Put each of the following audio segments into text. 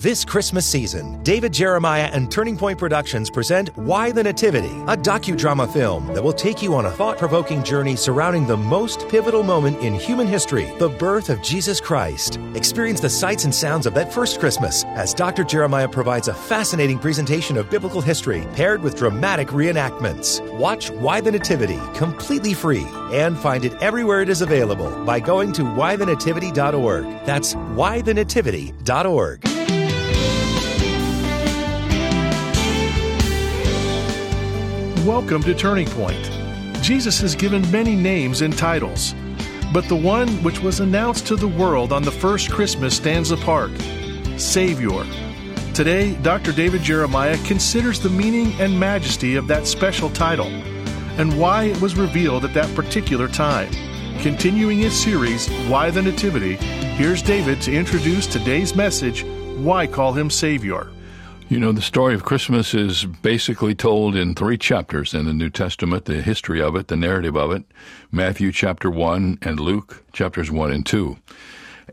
This Christmas season, David Jeremiah and Turning Point Productions present Why the Nativity, a docudrama film that will take you on a thought provoking journey surrounding the most pivotal moment in human history the birth of Jesus Christ. Experience the sights and sounds of that first Christmas as Dr. Jeremiah provides a fascinating presentation of biblical history paired with dramatic reenactments. Watch Why the Nativity completely free and find it everywhere it is available by going to whythenativity.org. That's whythenativity.org. Welcome to Turning Point. Jesus has given many names and titles, but the one which was announced to the world on the first Christmas stands apart Savior. Today, Dr. David Jeremiah considers the meaning and majesty of that special title and why it was revealed at that particular time. Continuing his series, Why the Nativity, here's David to introduce today's message Why Call Him Savior? You know, the story of Christmas is basically told in three chapters in the New Testament the history of it, the narrative of it Matthew chapter 1 and Luke chapters 1 and 2.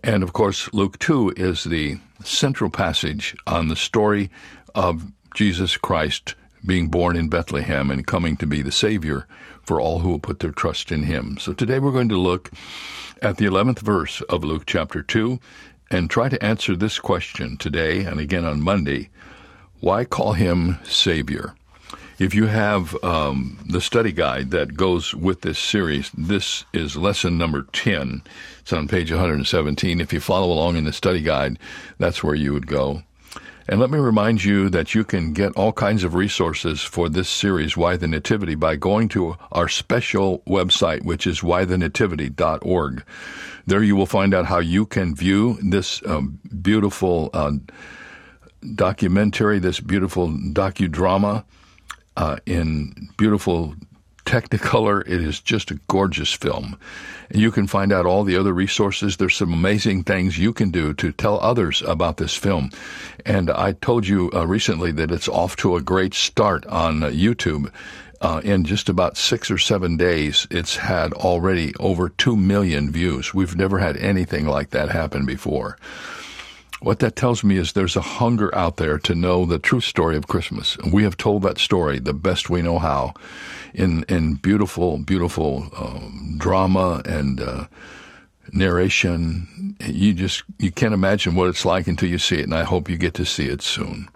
And of course, Luke 2 is the central passage on the story of Jesus Christ being born in Bethlehem and coming to be the Savior for all who will put their trust in Him. So today we're going to look at the 11th verse of Luke chapter 2 and try to answer this question today and again on Monday why call him Savior? If you have um, the study guide that goes with this series, this is lesson number 10. It's on page 117. If you follow along in the study guide, that's where you would go. And let me remind you that you can get all kinds of resources for this series, Why the Nativity, by going to our special website, which is whythenativity.org. There you will find out how you can view this um, beautiful uh, documentary, this beautiful docudrama uh, in beautiful Technicolor. It is just a gorgeous film. And you can find out all the other resources. There's some amazing things you can do to tell others about this film. And I told you uh, recently that it's off to a great start on uh, YouTube. Uh, in just about six or seven days, it's had already over 2 million views. We've never had anything like that happen before. What that tells me is there's a hunger out there to know the true story of Christmas. We have told that story the best we know how in, in beautiful, beautiful um, drama and uh, narration. You just, you can't imagine what it's like until you see it, and I hope you get to see it soon.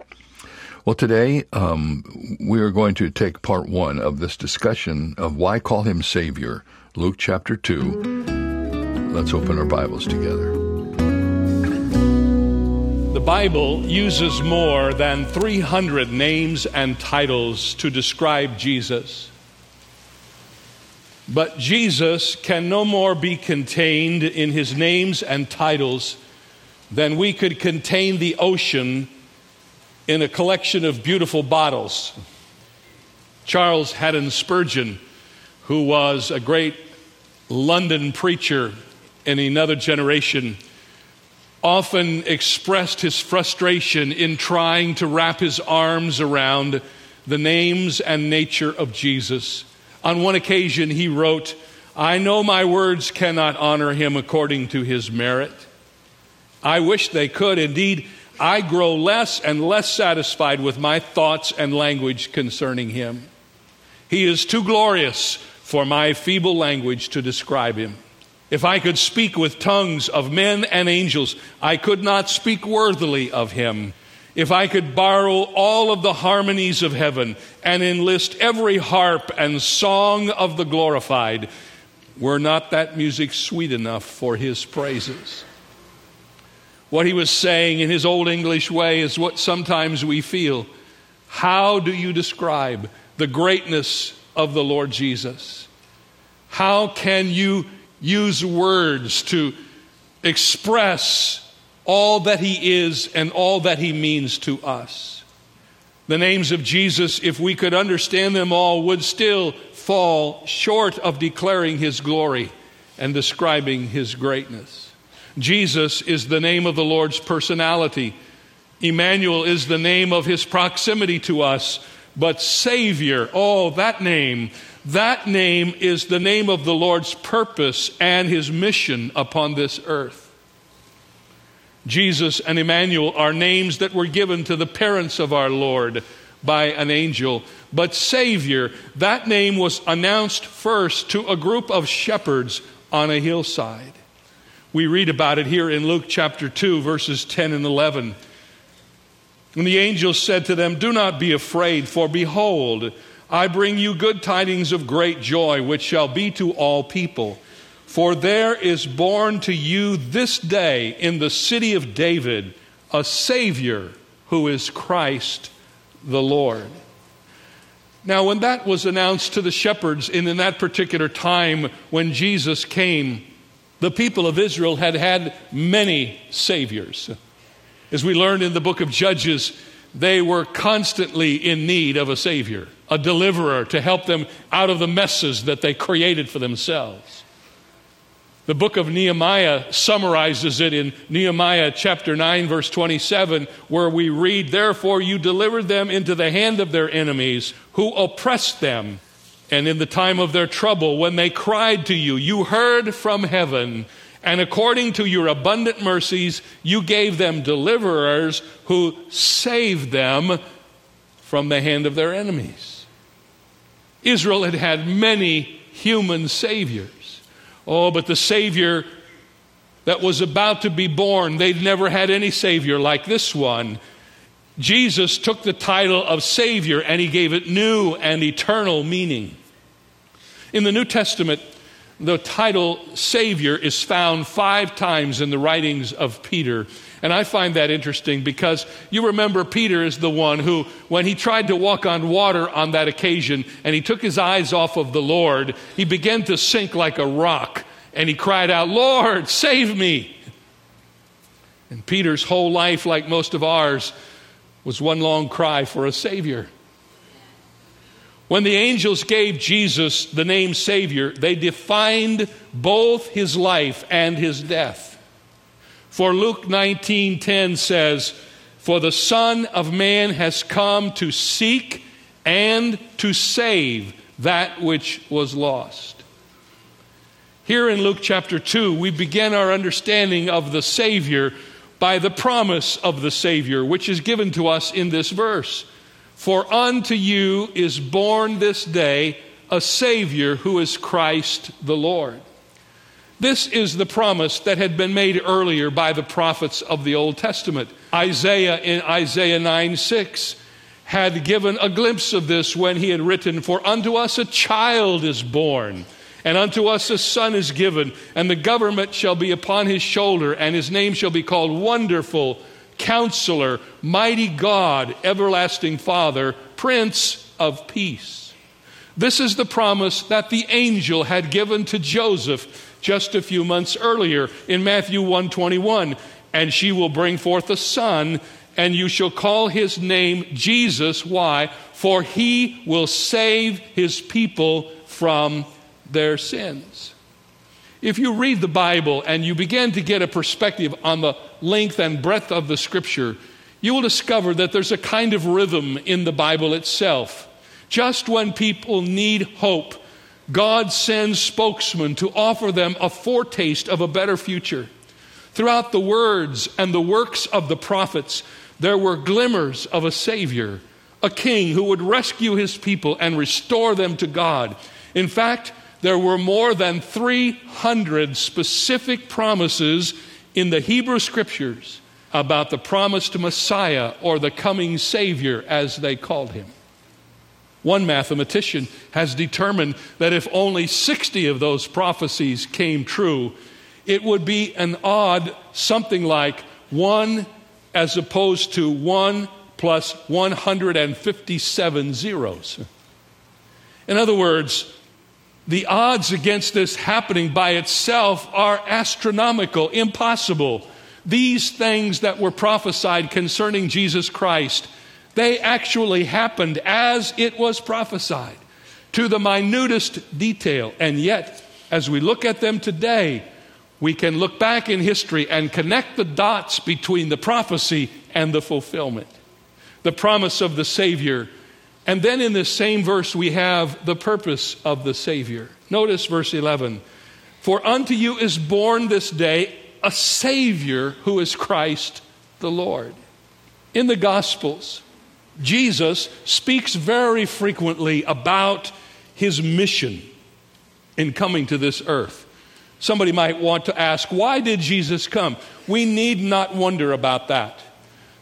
Well, today um, we are going to take part one of this discussion of why call him Savior, Luke chapter 2. Let's open our Bibles together. Bible uses more than 300 names and titles to describe Jesus. But Jesus can no more be contained in his names and titles than we could contain the ocean in a collection of beautiful bottles. Charles Haddon Spurgeon, who was a great London preacher in another generation, often expressed his frustration in trying to wrap his arms around the names and nature of Jesus. On one occasion, he wrote, I know my words cannot honor him according to his merit. I wish they could. Indeed, I grow less and less satisfied with my thoughts and language concerning him. He is too glorious for my feeble language to describe him. If I could speak with tongues of men and angels, I could not speak worthily of him. If I could borrow all of the harmonies of heaven and enlist every harp and song of the glorified, were not that music sweet enough for his praises? What he was saying in his old English way is what sometimes we feel. How do you describe the greatness of the Lord Jesus? How can you use words to express all that he is and all that he means to us. The names of Jesus, if we could understand them all, would still fall short of declaring his glory and describing his greatness. Jesus is the name of the Lord's personality. Emmanuel is the name of his proximity to us. But Savior, oh, that name that name is the name of the Lord's purpose and his mission upon this earth. Jesus and Emmanuel are names that were given to the parents of our Lord by an angel. But Savior, that name was announced first to a group of shepherds on a hillside. We read about it here in Luke chapter 2, verses 10 and 11. And the angel said to them, Do not be afraid, for behold, I bring you good tidings of great joy, which shall be to all people. For there is born to you this day in the city of David a Savior who is Christ the Lord. Now, when that was announced to the shepherds in, in that particular time when Jesus came, the people of Israel had had many saviors. As we learned in the book of Judges, they were constantly in need of a savior, a deliverer to help them out of the messes that they created for themselves. The book of Nehemiah summarizes it in Nehemiah chapter 9, verse 27, where we read, Therefore you delivered them into the hand of their enemies who oppressed them. And in the time of their trouble, when they cried to you, you heard from heaven. And according to your abundant mercies, you gave them deliverers who saved them from the hand of their enemies. Israel had had many human saviors. Oh, but the Savior that was about to be born, they'd never had any Savior like this one. Jesus took the title of Savior and he gave it new and eternal meaning. In the New Testament, the title Savior is found five times in the writings of Peter. And I find that interesting because you remember Peter is the one who, when he tried to walk on water on that occasion and he took his eyes off of the Lord, he began to sink like a rock and he cried out, Lord, save me. And Peter's whole life, like most of ours, was one long cry for a Savior. When the angels gave Jesus the name Savior, they defined both his life and his death. For Luke 19:10 says, "For the Son of man has come to seek and to save that which was lost." Here in Luke chapter 2, we begin our understanding of the Savior by the promise of the Savior, which is given to us in this verse. For unto you is born this day a Savior who is Christ the Lord. This is the promise that had been made earlier by the prophets of the Old Testament. Isaiah in Isaiah 9 6 had given a glimpse of this when he had written, For unto us a child is born, and unto us a son is given, and the government shall be upon his shoulder, and his name shall be called Wonderful, Counselor, Mighty God, Everlasting Father, Prince of Peace. This is the promise that the angel had given to Joseph just a few months earlier in Matthew 121. And she will bring forth a son, and you shall call his name Jesus. Why? For he will save his people from their sins. If you read the Bible and you begin to get a perspective on the length and breadth of the scripture, you will discover that there's a kind of rhythm in the Bible itself. Just when people need hope, God sends spokesmen to offer them a foretaste of a better future. Throughout the words and the works of the prophets, there were glimmers of a Savior, a king who would rescue his people and restore them to God. In fact, there were more than 300 specific promises in the Hebrew scriptures about the promised Messiah or the coming Savior, as they called him. One mathematician has determined that if only 60 of those prophecies came true, it would be an odd something like 1 as opposed to 1 plus 157 zeros. In other words, the odds against this happening by itself are astronomical, impossible. These things that were prophesied concerning Jesus Christ they actually happened as it was prophesied to the minutest detail. And yet, as we look at them today, we can look back in history and connect the dots between the prophecy and the fulfillment. The promise of the Savior. And then in this same verse, we have the purpose of the Savior. Notice verse 11 For unto you is born this day a Savior who is Christ the Lord. In the Gospels, Jesus speaks very frequently about his mission in coming to this earth. Somebody might want to ask, why did Jesus come? We need not wonder about that.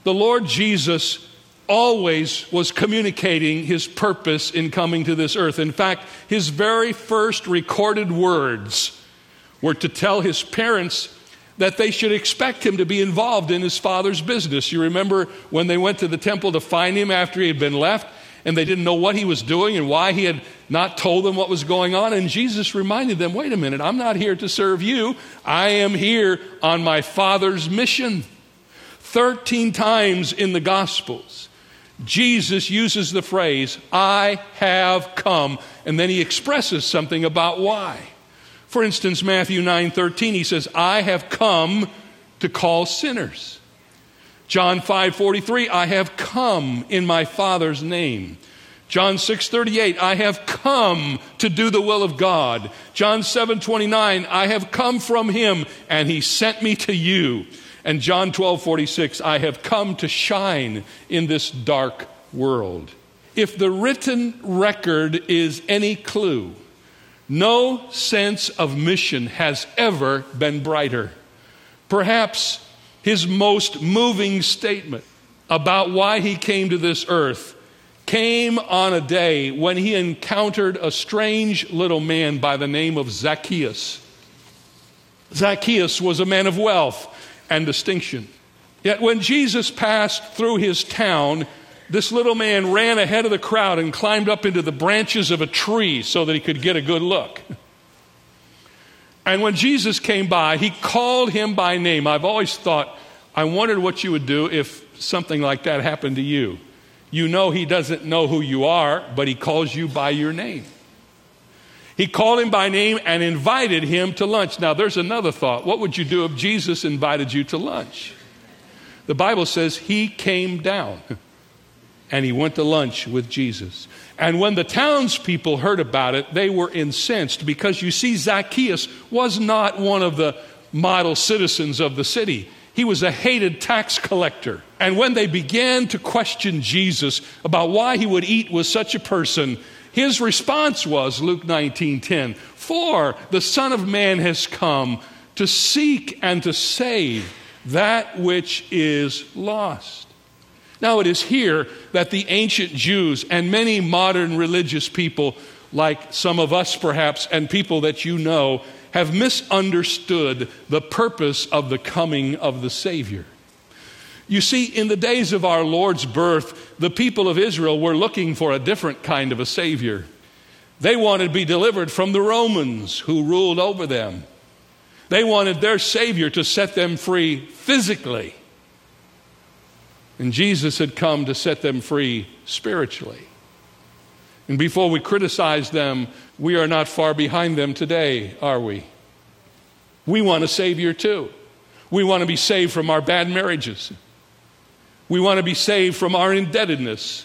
The Lord Jesus always was communicating his purpose in coming to this earth. In fact, his very first recorded words were to tell his parents that they should expect him to be involved in his father's business. You remember when they went to the temple to find him after he had been left? and they didn't know what he was doing and why he had not told them what was going on. And Jesus reminded them wait a minute, I'm not here to serve you, I am here on my Father's mission. 13 times in the Gospels, Jesus uses the phrase, I have come, and then he expresses something about why. For instance, Matthew 9:13 he says, "I have come to call sinners." John 5:43, "I have come in my Father's name." John 6:38, "I have come to do the will of God." John 7:29, "I have come from him and he sent me to you." And John 12:46, "I have come to shine in this dark world." If the written record is any clue, no sense of mission has ever been brighter. Perhaps his most moving statement about why he came to this earth came on a day when he encountered a strange little man by the name of Zacchaeus. Zacchaeus was a man of wealth and distinction. Yet when Jesus passed through his town, this little man ran ahead of the crowd and climbed up into the branches of a tree so that he could get a good look. And when Jesus came by, he called him by name. I've always thought, I wondered what you would do if something like that happened to you. You know, he doesn't know who you are, but he calls you by your name. He called him by name and invited him to lunch. Now, there's another thought. What would you do if Jesus invited you to lunch? The Bible says he came down. and he went to lunch with Jesus. And when the townspeople heard about it, they were incensed because you see, Zacchaeus was not one of the model citizens of the city. He was a hated tax collector. And when they began to question Jesus about why he would eat with such a person, his response was Luke 19:10, "For the Son of Man has come to seek and to save that which is lost." Now, it is here that the ancient Jews and many modern religious people, like some of us perhaps, and people that you know, have misunderstood the purpose of the coming of the Savior. You see, in the days of our Lord's birth, the people of Israel were looking for a different kind of a Savior. They wanted to be delivered from the Romans who ruled over them. They wanted their Savior to set them free physically. And Jesus had come to set them free spiritually. And before we criticize them, we are not far behind them today, are we? We want a Savior too. We want to be saved from our bad marriages. We want to be saved from our indebtedness,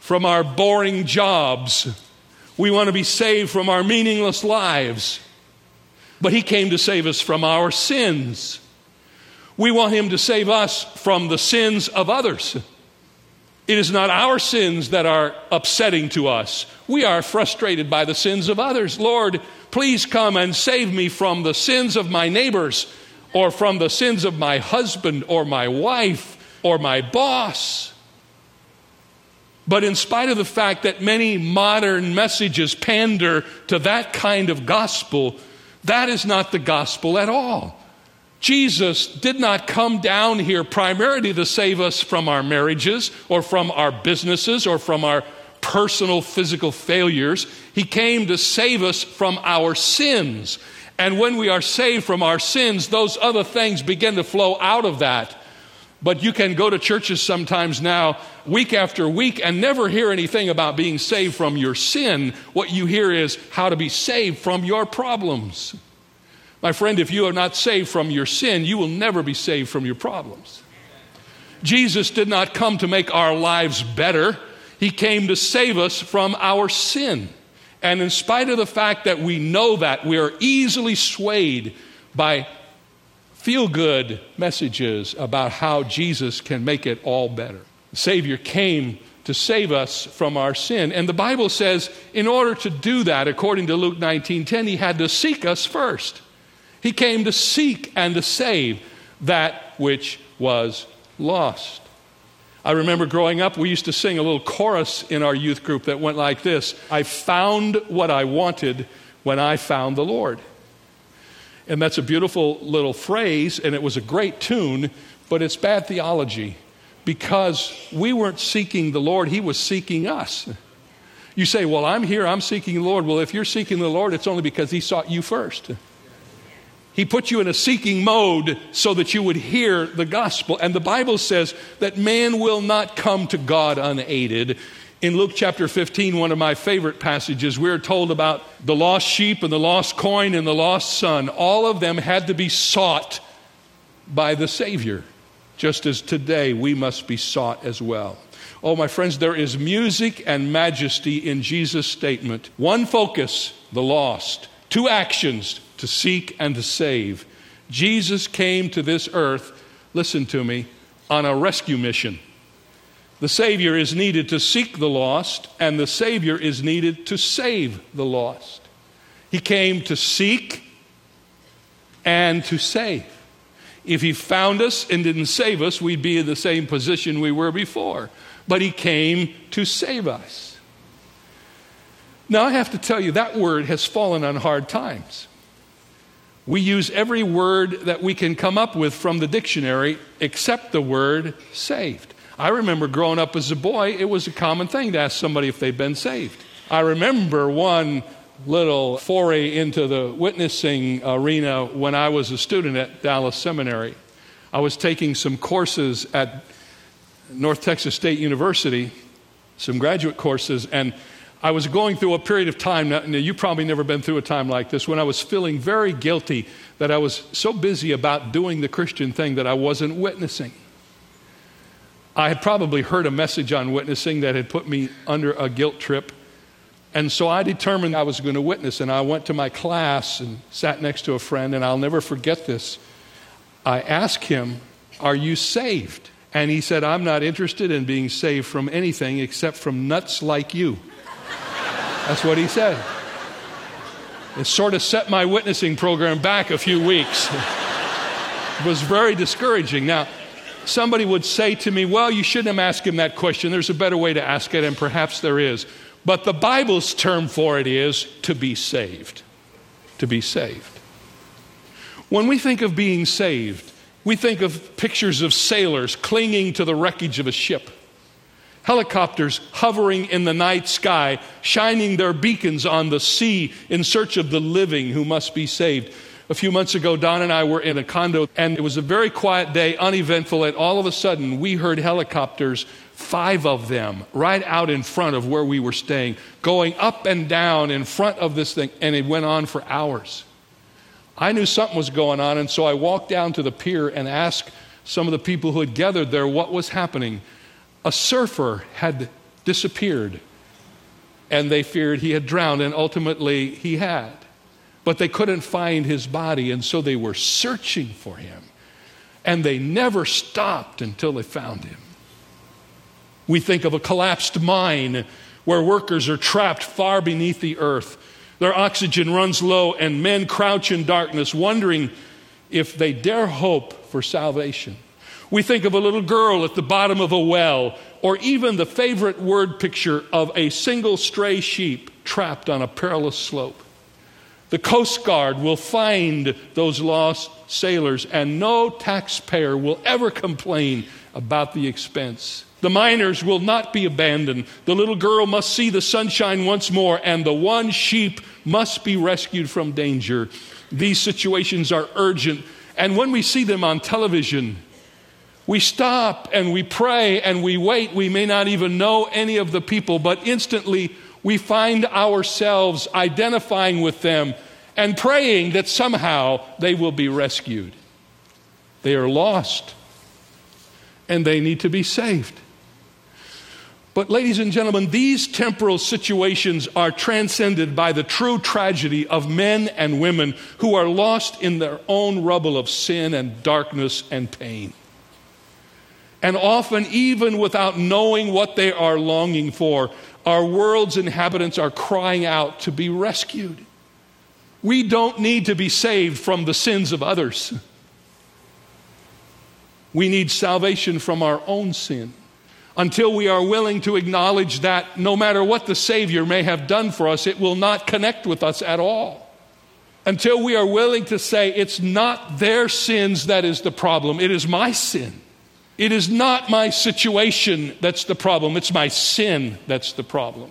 from our boring jobs. We want to be saved from our meaningless lives. But He came to save us from our sins. We want Him to save us from the sins of others. It is not our sins that are upsetting to us. We are frustrated by the sins of others. Lord, please come and save me from the sins of my neighbors, or from the sins of my husband, or my wife, or my boss. But in spite of the fact that many modern messages pander to that kind of gospel, that is not the gospel at all. Jesus did not come down here primarily to save us from our marriages or from our businesses or from our personal physical failures. He came to save us from our sins. And when we are saved from our sins, those other things begin to flow out of that. But you can go to churches sometimes now, week after week, and never hear anything about being saved from your sin. What you hear is how to be saved from your problems. My friend, if you are not saved from your sin, you will never be saved from your problems. Jesus did not come to make our lives better, He came to save us from our sin. And in spite of the fact that we know that, we are easily swayed by feel good messages about how Jesus can make it all better. The Savior came to save us from our sin. And the Bible says, in order to do that, according to Luke 19:10, he had to seek us first. He came to seek and to save that which was lost. I remember growing up, we used to sing a little chorus in our youth group that went like this I found what I wanted when I found the Lord. And that's a beautiful little phrase, and it was a great tune, but it's bad theology because we weren't seeking the Lord, He was seeking us. You say, Well, I'm here, I'm seeking the Lord. Well, if you're seeking the Lord, it's only because He sought you first. He put you in a seeking mode so that you would hear the gospel. And the Bible says that man will not come to God unaided. In Luke chapter 15, one of my favorite passages, we're told about the lost sheep and the lost coin and the lost son. All of them had to be sought by the Savior, just as today we must be sought as well. Oh, my friends, there is music and majesty in Jesus' statement. One focus, the lost. Two actions, to seek and to save. Jesus came to this earth, listen to me, on a rescue mission. The Savior is needed to seek the lost, and the Savior is needed to save the lost. He came to seek and to save. If He found us and didn't save us, we'd be in the same position we were before. But He came to save us. Now, I have to tell you, that word has fallen on hard times. We use every word that we can come up with from the dictionary except the word saved. I remember growing up as a boy, it was a common thing to ask somebody if they'd been saved. I remember one little foray into the witnessing arena when I was a student at Dallas Seminary. I was taking some courses at North Texas State University, some graduate courses, and I was going through a period of time, now, you've probably never been through a time like this, when I was feeling very guilty that I was so busy about doing the Christian thing that I wasn't witnessing. I had probably heard a message on witnessing that had put me under a guilt trip. And so I determined I was going to witness, and I went to my class and sat next to a friend, and I'll never forget this. I asked him, Are you saved? And he said, I'm not interested in being saved from anything except from nuts like you. That's what he said. It sort of set my witnessing program back a few weeks. it was very discouraging. Now, somebody would say to me, Well, you shouldn't have asked him that question. There's a better way to ask it, and perhaps there is. But the Bible's term for it is to be saved. To be saved. When we think of being saved, we think of pictures of sailors clinging to the wreckage of a ship helicopters hovering in the night sky, shining their beacons on the sea in search of the living who must be saved. A few months ago, Donna and I were in a condo, and it was a very quiet day, uneventful, and all of a sudden, we heard helicopters, five of them, right out in front of where we were staying, going up and down in front of this thing, and it went on for hours. I knew something was going on, and so I walked down to the pier and asked some of the people who had gathered there what was happening a surfer had disappeared and they feared he had drowned, and ultimately he had. But they couldn't find his body, and so they were searching for him. And they never stopped until they found him. We think of a collapsed mine where workers are trapped far beneath the earth. Their oxygen runs low, and men crouch in darkness, wondering if they dare hope for salvation. We think of a little girl at the bottom of a well, or even the favorite word picture of a single stray sheep trapped on a perilous slope. The Coast Guard will find those lost sailors, and no taxpayer will ever complain about the expense. The miners will not be abandoned. The little girl must see the sunshine once more, and the one sheep must be rescued from danger. These situations are urgent, and when we see them on television, we stop and we pray and we wait. We may not even know any of the people, but instantly we find ourselves identifying with them and praying that somehow they will be rescued. They are lost and they need to be saved. But, ladies and gentlemen, these temporal situations are transcended by the true tragedy of men and women who are lost in their own rubble of sin and darkness and pain. And often, even without knowing what they are longing for, our world's inhabitants are crying out to be rescued. We don't need to be saved from the sins of others. We need salvation from our own sin until we are willing to acknowledge that no matter what the Savior may have done for us, it will not connect with us at all. Until we are willing to say, it's not their sins that is the problem, it is my sin. It is not my situation that's the problem, it's my sin that's the problem.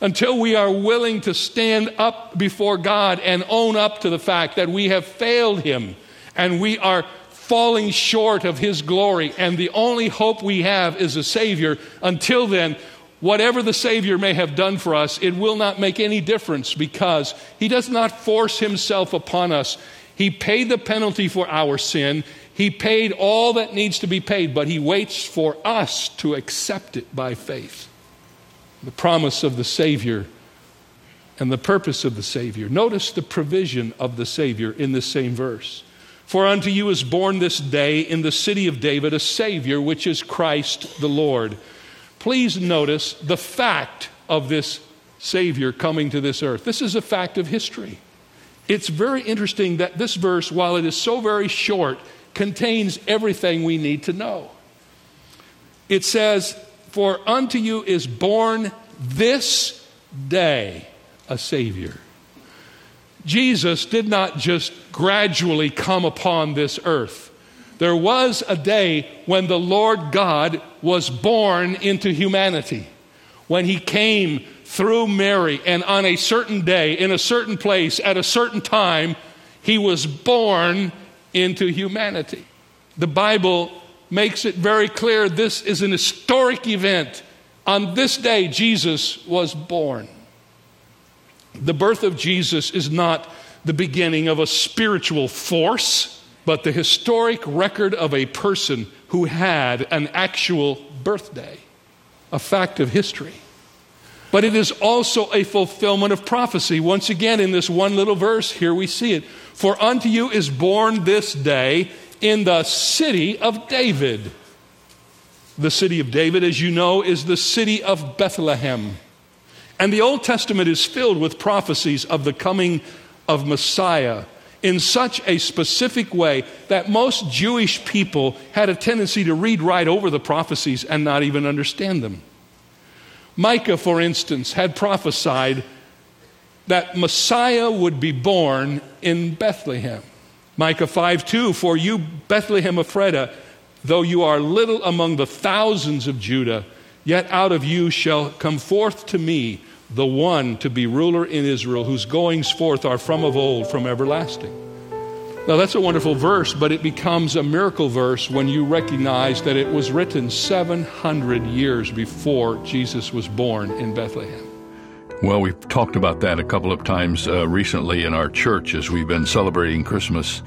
Until we are willing to stand up before God and own up to the fact that we have failed Him and we are falling short of His glory, and the only hope we have is a Savior. Until then, whatever the Savior may have done for us, it will not make any difference because He does not force Himself upon us. He paid the penalty for our sin. He paid all that needs to be paid, but He waits for us to accept it by faith. The promise of the Savior and the purpose of the Savior. Notice the provision of the Savior in this same verse. For unto you is born this day in the city of David a Savior, which is Christ the Lord. Please notice the fact of this Savior coming to this earth. This is a fact of history. It's very interesting that this verse, while it is so very short, contains everything we need to know. It says, For unto you is born this day a Savior. Jesus did not just gradually come upon this earth. There was a day when the Lord God was born into humanity, when he came through Mary, and on a certain day, in a certain place, at a certain time, he was born into humanity. The Bible makes it very clear this is an historic event. On this day, Jesus was born. The birth of Jesus is not the beginning of a spiritual force, but the historic record of a person who had an actual birthday, a fact of history. But it is also a fulfillment of prophecy. Once again, in this one little verse, here we see it. For unto you is born this day in the city of David. The city of David, as you know, is the city of Bethlehem. And the Old Testament is filled with prophecies of the coming of Messiah in such a specific way that most Jewish people had a tendency to read right over the prophecies and not even understand them. Micah, for instance, had prophesied that Messiah would be born in Bethlehem. Micah 5 2 For you, Bethlehem Ephrathah, though you are little among the thousands of Judah, yet out of you shall come forth to me the one to be ruler in Israel, whose goings forth are from of old, from everlasting. Now, that's a wonderful verse, but it becomes a miracle verse when you recognize that it was written 700 years before Jesus was born in Bethlehem. Well, we've talked about that a couple of times uh, recently in our church as we've been celebrating Christmas.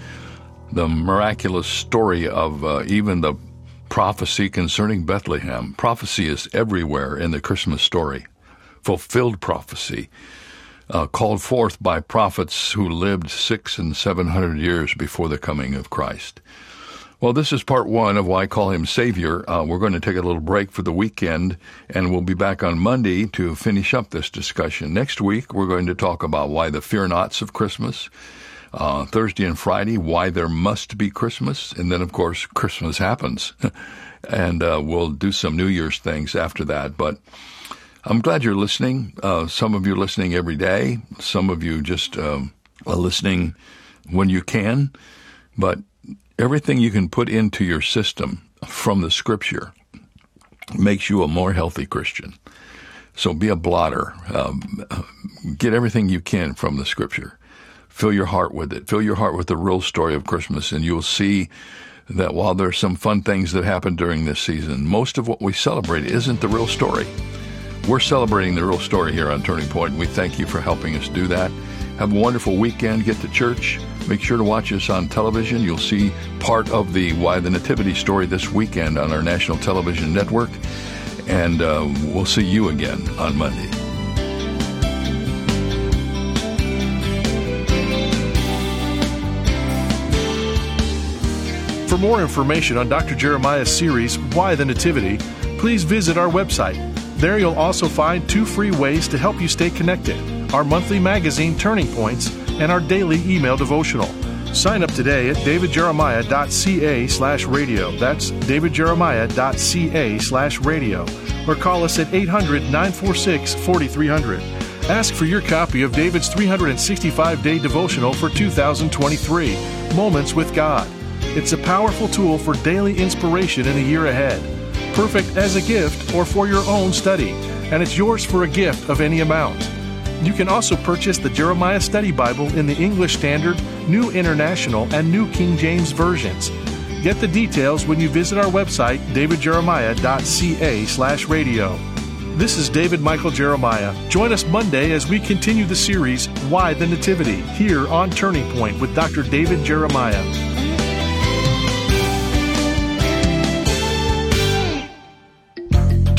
The miraculous story of uh, even the prophecy concerning Bethlehem. Prophecy is everywhere in the Christmas story fulfilled prophecy uh, called forth by prophets who lived six and seven hundred years before the coming of Christ. Well, this is part one of why I call him Savior. Uh, we're going to take a little break for the weekend, and we'll be back on Monday to finish up this discussion. Next week, we're going to talk about why the fear nots of Christmas. Uh, Thursday and Friday, why there must be Christmas. And then, of course, Christmas happens. and uh, we'll do some New Year's things after that. But I'm glad you're listening. Uh, some of you listening every day. Some of you just um, are listening when you can. But everything you can put into your system from the Scripture makes you a more healthy Christian. So be a blotter. Um, get everything you can from the Scripture. Fill your heart with it. Fill your heart with the real story of Christmas, and you'll see that while there are some fun things that happen during this season, most of what we celebrate isn't the real story. We're celebrating the real story here on Turning Point, and we thank you for helping us do that. Have a wonderful weekend. Get to church. Make sure to watch us on television. You'll see part of the Why the Nativity story this weekend on our national television network. And uh, we'll see you again on Monday. For more information on Dr. Jeremiah's series, Why the Nativity, please visit our website. There you'll also find two free ways to help you stay connected our monthly magazine, Turning Points, and our daily email devotional. Sign up today at davidjeremiah.ca slash radio. That's davidjeremiah.ca slash radio. Or call us at 800 946 4300. Ask for your copy of David's 365 day devotional for 2023 Moments with God. It's a powerful tool for daily inspiration in the year ahead. Perfect as a gift or for your own study, and it's yours for a gift of any amount. You can also purchase the Jeremiah Study Bible in the English Standard, New International, and New King James versions. Get the details when you visit our website, davidjeremiah.ca/radio. This is David Michael Jeremiah. Join us Monday as we continue the series, Why the Nativity, here on Turning Point with Dr. David Jeremiah.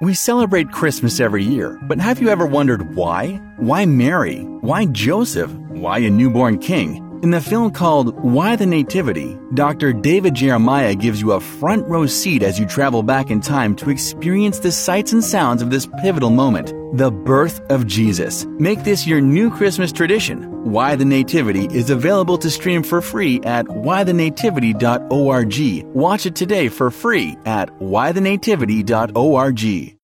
We celebrate Christmas every year, but have you ever wondered why? Why Mary? Why Joseph? Why a newborn king? In the film called Why the Nativity, Dr. David Jeremiah gives you a front row seat as you travel back in time to experience the sights and sounds of this pivotal moment, the birth of Jesus. Make this your new Christmas tradition. Why the Nativity is available to stream for free at whythenativity.org. Watch it today for free at whythenativity.org.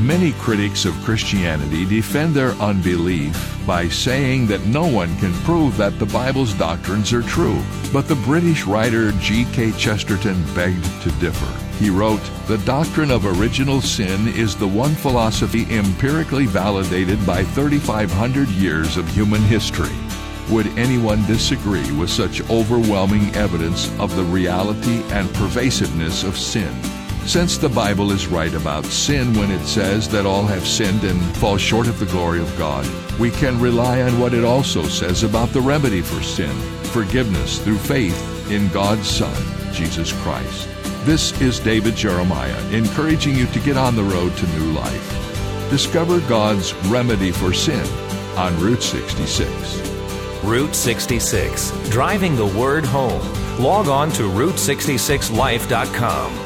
Many critics of Christianity defend their unbelief by saying that no one can prove that the Bible's doctrines are true. But the British writer G.K. Chesterton begged to differ. He wrote, The doctrine of original sin is the one philosophy empirically validated by 3,500 years of human history. Would anyone disagree with such overwhelming evidence of the reality and pervasiveness of sin? Since the Bible is right about sin when it says that all have sinned and fall short of the glory of God, we can rely on what it also says about the remedy for sin forgiveness through faith in God's Son, Jesus Christ. This is David Jeremiah encouraging you to get on the road to new life. Discover God's remedy for sin on Route 66. Route 66, driving the word home. Log on to Route66Life.com.